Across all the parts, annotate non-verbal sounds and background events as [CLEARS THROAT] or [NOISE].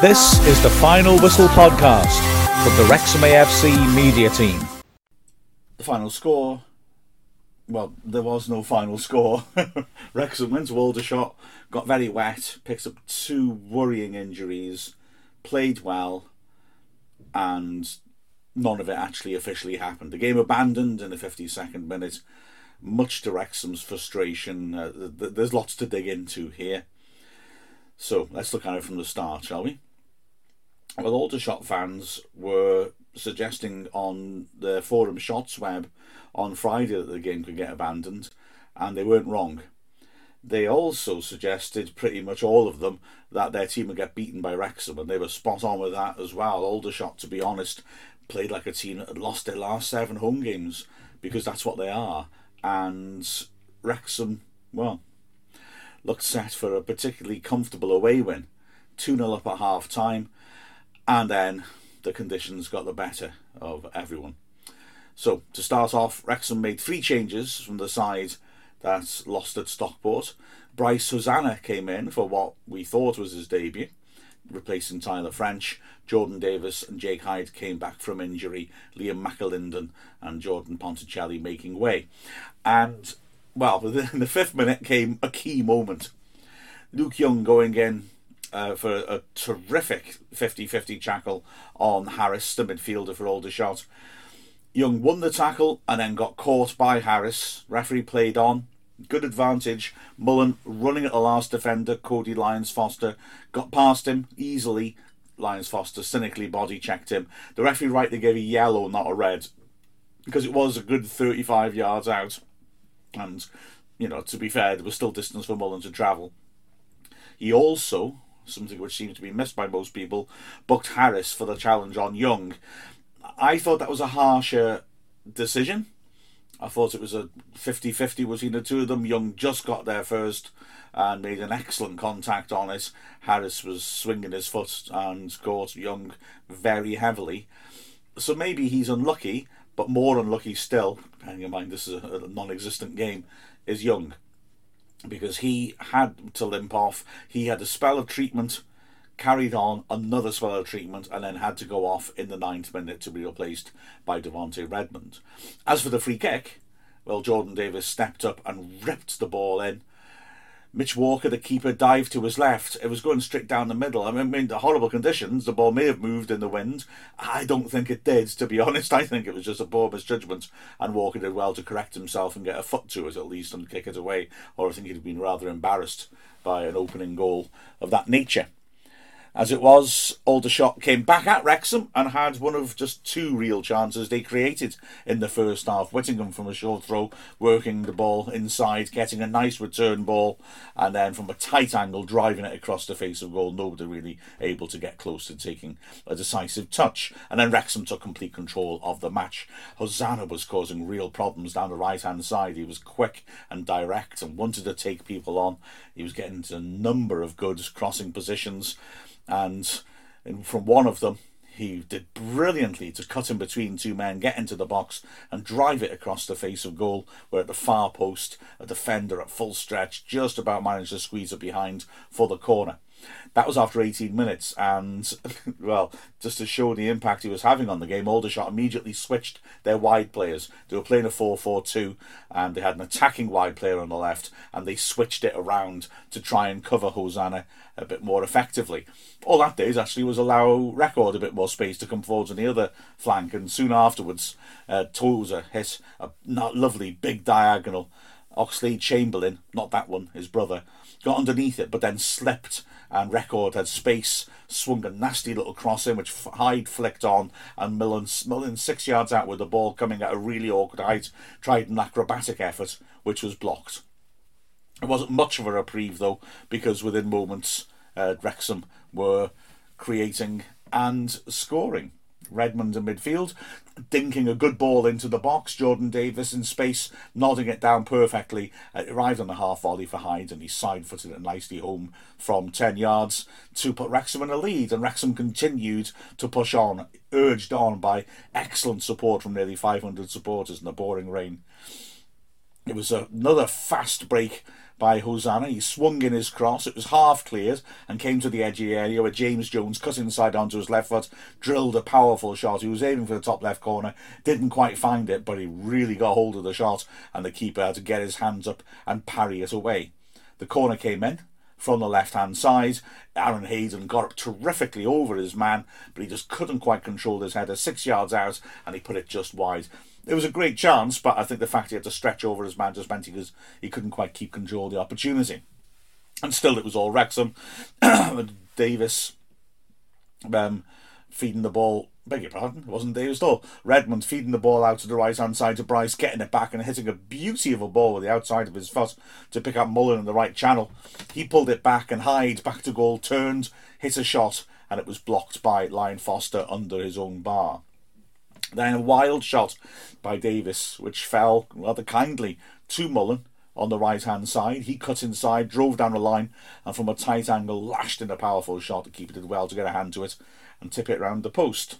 This is the Final Whistle podcast from the Wrexham AFC media team. The final score. Well, there was no final score. [LAUGHS] Wrexham went to Aldershot, got very wet, picked up two worrying injuries, played well, and none of it actually officially happened. The game abandoned in the 52nd minute, much to Wrexham's frustration. Uh, th- th- there's lots to dig into here. So let's look at it from the start, shall we? Well, Aldershot fans were suggesting on the forum shots web on Friday that the game could get abandoned, and they weren't wrong. They also suggested, pretty much all of them, that their team would get beaten by Wrexham, and they were spot on with that as well. Aldershot, to be honest, played like a team that had lost their last seven home games because that's what they are. And Wrexham, well, looked set for a particularly comfortable away win. 2 0 up at half time, and then the conditions got the better of everyone. So, to start off, Wrexham made three changes from the side that lost at Stockport. Bryce Hosannah came in for what we thought was his debut, replacing Tyler French. Jordan Davies and Jake Hyde came back from injury. Liam McAlinden and Jordan Ponticelli making way. And, well, [LAUGHS] in the fifth minute came a key moment. Luke Young going in uh, for a terrific 50 50 tackle on Harris, the midfielder for Aldershot. Young won the tackle and then got caught by Harris. Referee played on. Good advantage. Mullin running at the last defender, Kodi Lyons Foster, got past him easily. Lyons Foster cynically body checked him. The referee rightly gave a yellow, not a red, because it was a good 35 yards out. And, you know, to be fair, there was still distance for Mullin to travel. He also, something which seems to be missed by most people, booked Harris for the challenge on Young. I thought that was a harsher decision. I thought it was a 50 50 between the two of them. Young just got there first and made an excellent contact on it. Harris was swinging his foot and caught Young very heavily. So maybe he's unlucky, but more unlucky still, bearing in mind this is a non existent game, is Young. Because he had to limp off. He had a spell of treatment carried on another spell of treatment and then had to go off in the ninth minute to be replaced by Devonte Redmond. As for the free kick, well, Jordan Davies stepped up and ripped the ball in. Mitch Walker, the keeper, dived to his left. It was going straight down the middle. I mean, the horrible conditions. The ball may have moved in the wind. I don't think it did, to be [LAUGHS] honest. I think it was just a poor misjudgment, and Walker did well to correct himself and get a foot to it at least and kick it away. Or I think he'd have been rather embarrassed by an opening goal of that nature. As it was, Aldershot came back at Wrexham and had one of just two real chances they created in the first half. Whittingham from a short throw, working the ball inside, getting a nice return ball, and then from a tight angle, driving it across the face of goal. Nobody really able to get close to taking a decisive touch. And then Wrexham took complete control of the match. Hosannah was causing real problems down the right hand side. He was quick and direct and wanted to take people on. He was getting to a number of good crossing positions and from one of them he did brilliantly to cut in between two men, get into the box, and drive it across the face of goal. Where at the far post, a defender at full stretch just about managed to squeeze it behind for the corner. That was after 18 minutes, and [LAUGHS] well, just to show the impact he was having on the game, Aldershot immediately switched their wide players. They were playing a 4 4 2, and they had an attacking wide player on the left, and they switched it around to try and cover Hosannah a bit more effectively. All that did actually was allow Record a bit more space to come forwards on the other flank, and soon afterwards, uh, Tozer hit a lovely big diagonal. Oxlade Chamberlain, not that one, his brother, got underneath it, but then slipped and Record had space, swung a nasty little cross in, which Hyde flicked on, and Mullin, Mullin six yards out with the ball coming at a really awkward height, tried an acrobatic effort, which was blocked. It wasn't much of a reprieve, though, because within moments, uh, Wrexham were creating and scoring. Redmond in midfield, dinking a good ball into the box. Jordan Davies in space, nodding it down perfectly. Uh, it arrived on a half volley for Hyde, and he side footed it nicely home from 10 yards to put Wrexham in a lead. And Wrexham continued to push on, urged on by excellent support from nearly 500 supporters in the pouring rain. It was another fast break by Hosannah. He swung in his cross. It was half cleared and came to the edgy area where James Jones cut inside onto his left foot, drilled a powerful shot. He was aiming for the top left corner, didn't quite find it, but he really got hold of the shot, and the keeper had to get his hands up and parry it away. The corner came in from the left hand side. Aaron Hayden got up terrifically over his man, but he just couldn't quite control his header. Six yards out, and he put it just wide. It was a great chance, but I think the fact he had to stretch over his man just meant he, was, he couldn't quite keep control of the opportunity. And still, it was all Wrexham. [CLEARS THROAT] Davies um, feeding the ball. Beg your pardon, it wasn't Davies at all. Redmond feeding the ball out to the right hand side to Bryce, getting it back and hitting a beauty of a ball with the outside of his foot to pick up Mullin in the right channel. He pulled it back and Hyde back to goal, turned, hit a shot, and it was blocked by Lion Foster under his own bar. Then a wild shot by Davies, which fell rather kindly to Mullin on the right hand side. He cut inside, drove down the line, and from a tight angle lashed in a powerful shot. The keeper did well to get a hand to it and tip it round the post.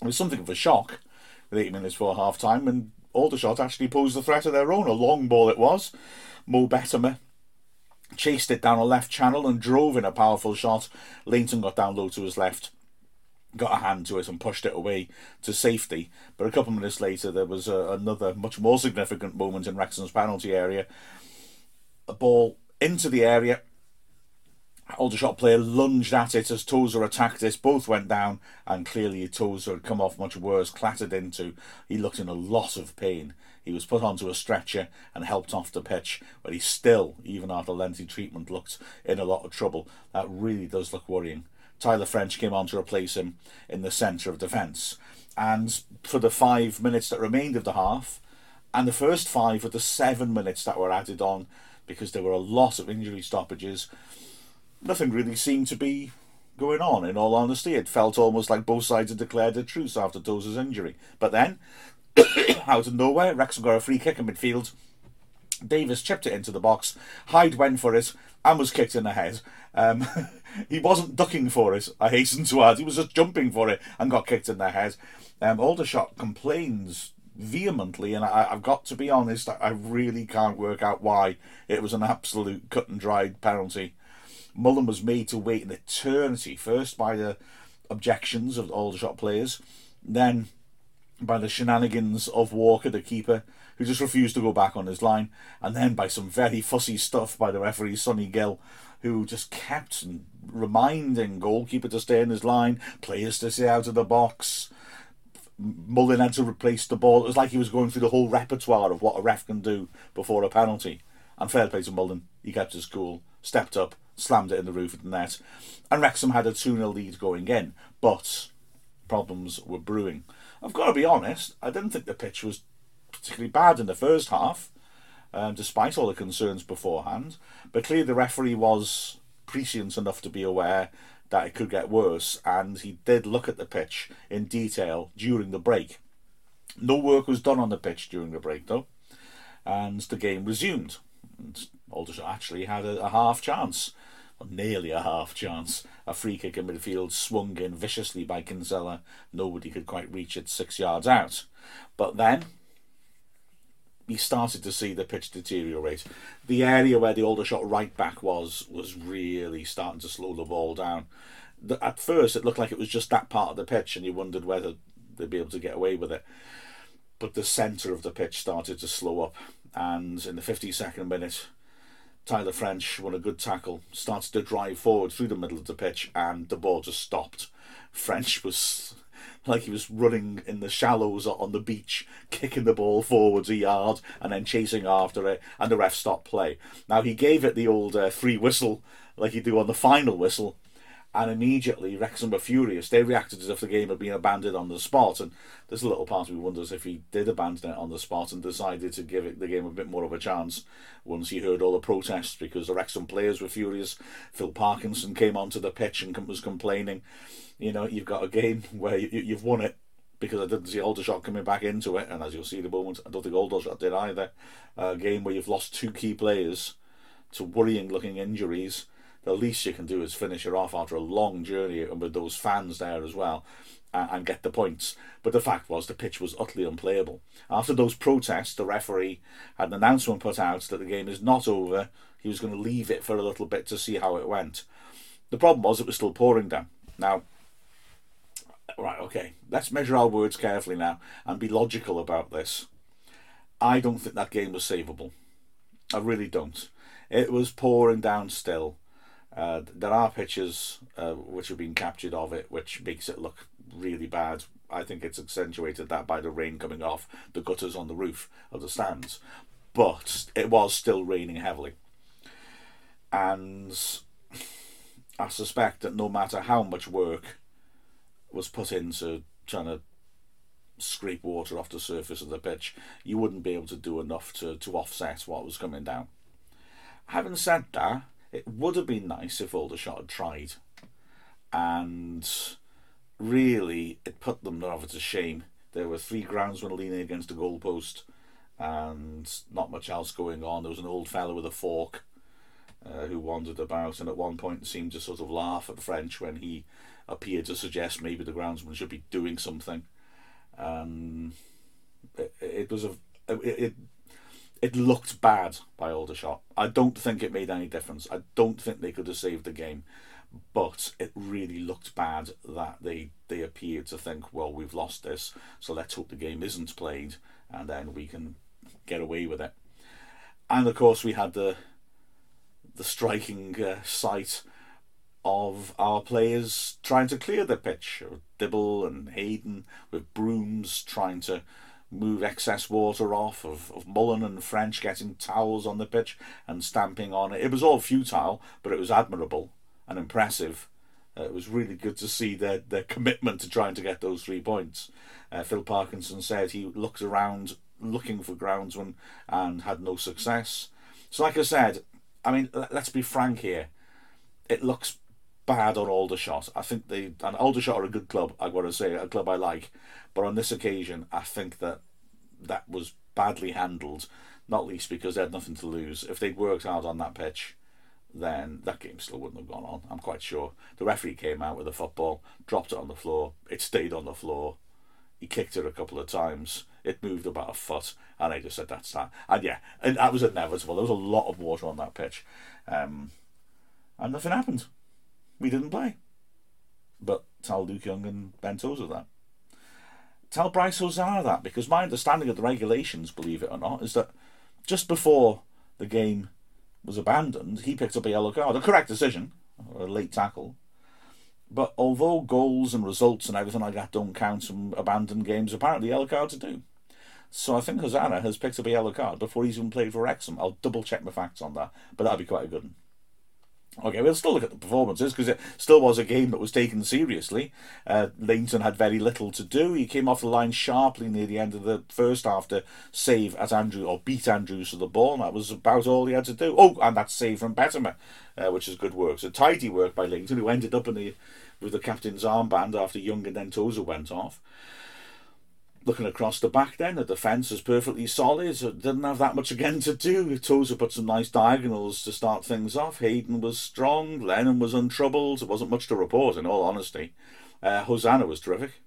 It was something of a shock with eight minutes before half time, and Aldershot actually posed a threat of their own. A long ball it was. Mo Bettamer chased it down a left channel and drove in a powerful shot. Lainton got down low to his left got a hand to it and pushed it away to safety. But a couple of minutes later, there was a, another much more significant moment in Wrexham's penalty area. A ball into the area. Aldershot player lunged at it as Tozer attacked it. Both went down, and clearly Tozer had come off much worse, clattered into. He looked in a lot of pain. He was put onto a stretcher and helped off the pitch, but he still, even after lengthy treatment, looked in a lot of trouble. That really does look worrying. Tyler French came on to replace him in the centre of defence. And for the five minutes that remained of the half, and the first five of the seven minutes that were added on, because there were a lot of injury stoppages, nothing really seemed to be going on, in all honesty. It felt almost like both sides had declared a truce after Tozer's injury. But then, [COUGHS] out of nowhere, Wrexham got a free kick in midfield. Davies chipped it into the box. Hyde went for it and was kicked in the head. Um, [LAUGHS] he wasn't ducking for it, I hasten to add. He was just jumping for it and got kicked in the head. Um, Aldershot complains vehemently, and I, have got to be honest, I, I really can't work out why it was an absolute cut and dried penalty. Mullin was made to wait an eternity, first by the objections of Aldershot players, then by the shenanigans of Walker, the keeper, who just refused to go back on his line, and then by some very fussy stuff by the referee Sunny Gill, who just kept reminding goalkeeper to stay in his line, players to stay out of the box. Mullin had to replace the ball. It was like he was going through the whole repertoire of what a ref can do before a penalty. And fair play to Mullin. He kept his cool, stepped up, slammed it in the roof of the net. And Wrexham had a 2 0 lead going in, but problems were brewing. I've got to be honest, I didn't think the pitch was particularly bad in the first half, um, despite all the concerns beforehand. But clearly, the referee was prescient enough to be aware that it could get worse, and he did look at the pitch in detail during the break. No work was done on the pitch during the break, though, and the game resumed. And Aldershot actually had a, a half chance, or nearly a half chance. A free kick in midfield swung in viciously by Kinsella. Nobody could quite reach it six yards out. But then he started to see the pitch deteriorate. The area where the Aldershot right back was was really starting to slow the ball down. At first, it looked like it was just that part of the pitch, and you wondered whether they'd be able to get away with it. But the centre of the pitch started to slow up, and in the 52nd minute, Tyler French won a good tackle, started to drive forward through the middle of the pitch, and the ball just stopped. French was like he was running in the shallows on the beach, kicking the ball forwards a yard and then chasing after it, and the ref stopped play. Now he gave it the old uh, free whistle, like he do on the final whistle, and immediately Wrexham were furious. They reacted as if the game had been abandoned on the spot, and there's a little part of me wonders if he did abandon it on the spot and decided to give it the game a bit more of a chance once he heard all the protests because the Wrexham players were furious. Phil Parkinson came onto the pitch and was complaining. You know, you've got a game [LAUGHS] where you, you've won it because I didn't see Aldershot coming back into it, and as you'll see in a moment, I don't think Aldershot did either. A game where you've lost two key players to worrying looking injuries the least you can do is finish her off after a long journey and with those fans there as well and, and get the points. But the fact was the pitch was utterly unplayable. After those protests, the referee had an announcement put out that the game is not over. He was going to leave it for a little bit to see how it went. The problem was it was still pouring down. Now, right, okay, let's measure our words carefully now and be logical about this. I don't think that game was savable. I really don't. It was pouring down still. Uh, there are pictures uh, which have been captured of it, which makes it look really bad. I think it's accentuated that by the rain coming off the gutters on the roof of the stands. But it was still raining heavily. And I suspect that no matter how much work was put into trying to scrape water off the surface of the pitch, you wouldn't be able to do enough to, to offset what was coming down. Having said that, it would have been nice if Aldershot had tried. And really, it put them rather to shame. There were three groundsmen leaning against a goalpost and not much else going on. There was an old fellow with a fork uh, who wandered about and at one point seemed to sort of laugh at French when he appeared to suggest maybe the groundsman should be doing something. Um, it, it was a it, it it looked bad by Aldershot. I don't think it made any difference. I don't think they could have saved the game, but it really looked bad that they they appeared to think, well, we've lost this, so let's hope the game isn't played, and then we can get away with it. And of course, we had the the striking uh, sight of our players trying to clear the pitch. Dibble and Hayden with brooms trying to move excess water off, of, of Mullin and French getting towels on the pitch and stamping on it. It was all futile, but it was admirable and impressive. Uh, it was really good to see their, their commitment to trying to get those three points. Uh, Phil Parkinson said he looked around looking for groundsmen and had no success. So, like I said, I mean, let's be frank here. It looks bad on Aldershot. I think they and Aldershot are a good club. I want to say a club I like, but on this occasion, I think that that was badly handled. Not least because they had nothing to lose. If they'd worked hard on that pitch, then that game still wouldn't have gone on. I'm quite sure. The referee came out with a football, dropped it on the floor. It stayed on the floor. He kicked it a couple of times. It moved about a foot, and I just said that's that. And yeah, and that was inevitable. There was a lot of water on that pitch, um, and nothing happened. We didn't play. But tell Luke Young and Ben Tozer that. Tell Bryce Hosannah that, because my understanding of the regulations, believe it or not, is that just before the game was abandoned, he picked up a yellow card. A correct decision, a late tackle. But although goals and results and everything like that don't count from abandoned games, apparently yellow cards do. So I think Hosannah has picked up a yellow card before he's even played for Wrexham. I'll double check my facts on that, but that'd be quite a good one. Okay, we'll still look at the performances because it still was a game that was taken seriously. Uh, Lainton had very little to do. He came off the line sharply near the end of the first half to save at Andrew or beat Andrews to the ball. And that was about all he had to do. Oh, and that save from Bettamer, uh, which is good work. So tidy work by Lainton, who ended up in the with the captain's armband after Young and then Tozer went off. Looking across the back then, the defence was perfectly solid. So didn't have that much again to do. Tozer put some nice diagonals to start things off. Hayden was strong. Lennon was untroubled. There wasn't much to report, in all honesty. Uh, Hosannah was terrific.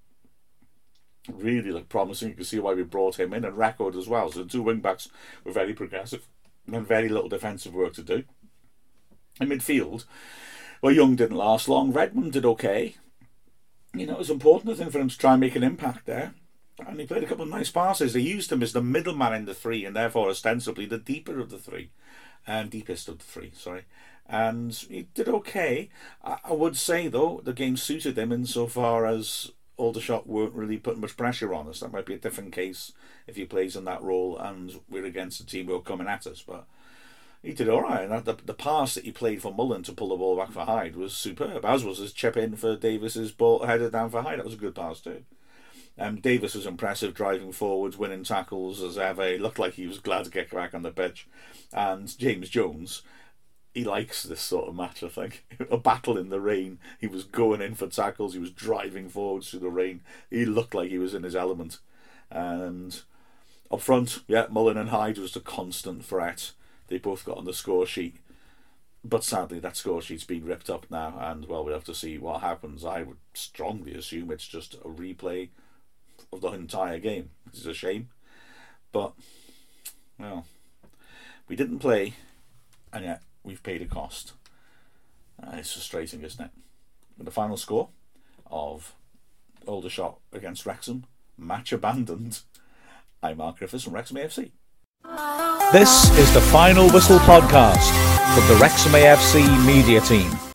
Really looked promising. You can see why we brought him in and record as well. So the two wing backs were very progressive and very little defensive work to do. In midfield, well, Young didn't last long. Redmond did okay. You know, it was important, I think, for him to try and make an impact there and he played a couple of nice passes. They used him as the middleman in the three, and therefore ostensibly the deeper of the three, and um, deepest of the three. Sorry, and he did okay. I, I would say though the game suited him insofar as Aldershot weren't really putting much pressure on us. That might be a different case if he plays in that role and we're against a team who are coming at us, but. He did all right. And the, the pass that he played for Mullin to pull the ball back for Hyde was superb, as was his chip in for Davies's ball headed down for Hyde. That was a good pass too. Um, Davies was impressive driving forwards, winning tackles as ever. He looked like he was glad to get back on the pitch. And James Jones, he likes this sort of match, I think. [LAUGHS] a battle in the rain. He was going in for tackles, he was driving forwards through the rain. He looked like he was in his element. And up front, yeah, Mullin and Hyde was the constant threat. They both got on the score sheet. but sadly, that score sheet's been ripped up now, and well, we'll have to see what happens. I would strongly assume it's just a replay of the entire game, which is a shame. But, well, we didn't play, and yet we've paid a cost. Uh, it's frustrating, isn't it? With the final score of Aldershot against Wrexham, match abandoned. I'm Mark Griffiths from Wrexham AFC. This is the Final Whistle podcast from the Wrexham AFC media team.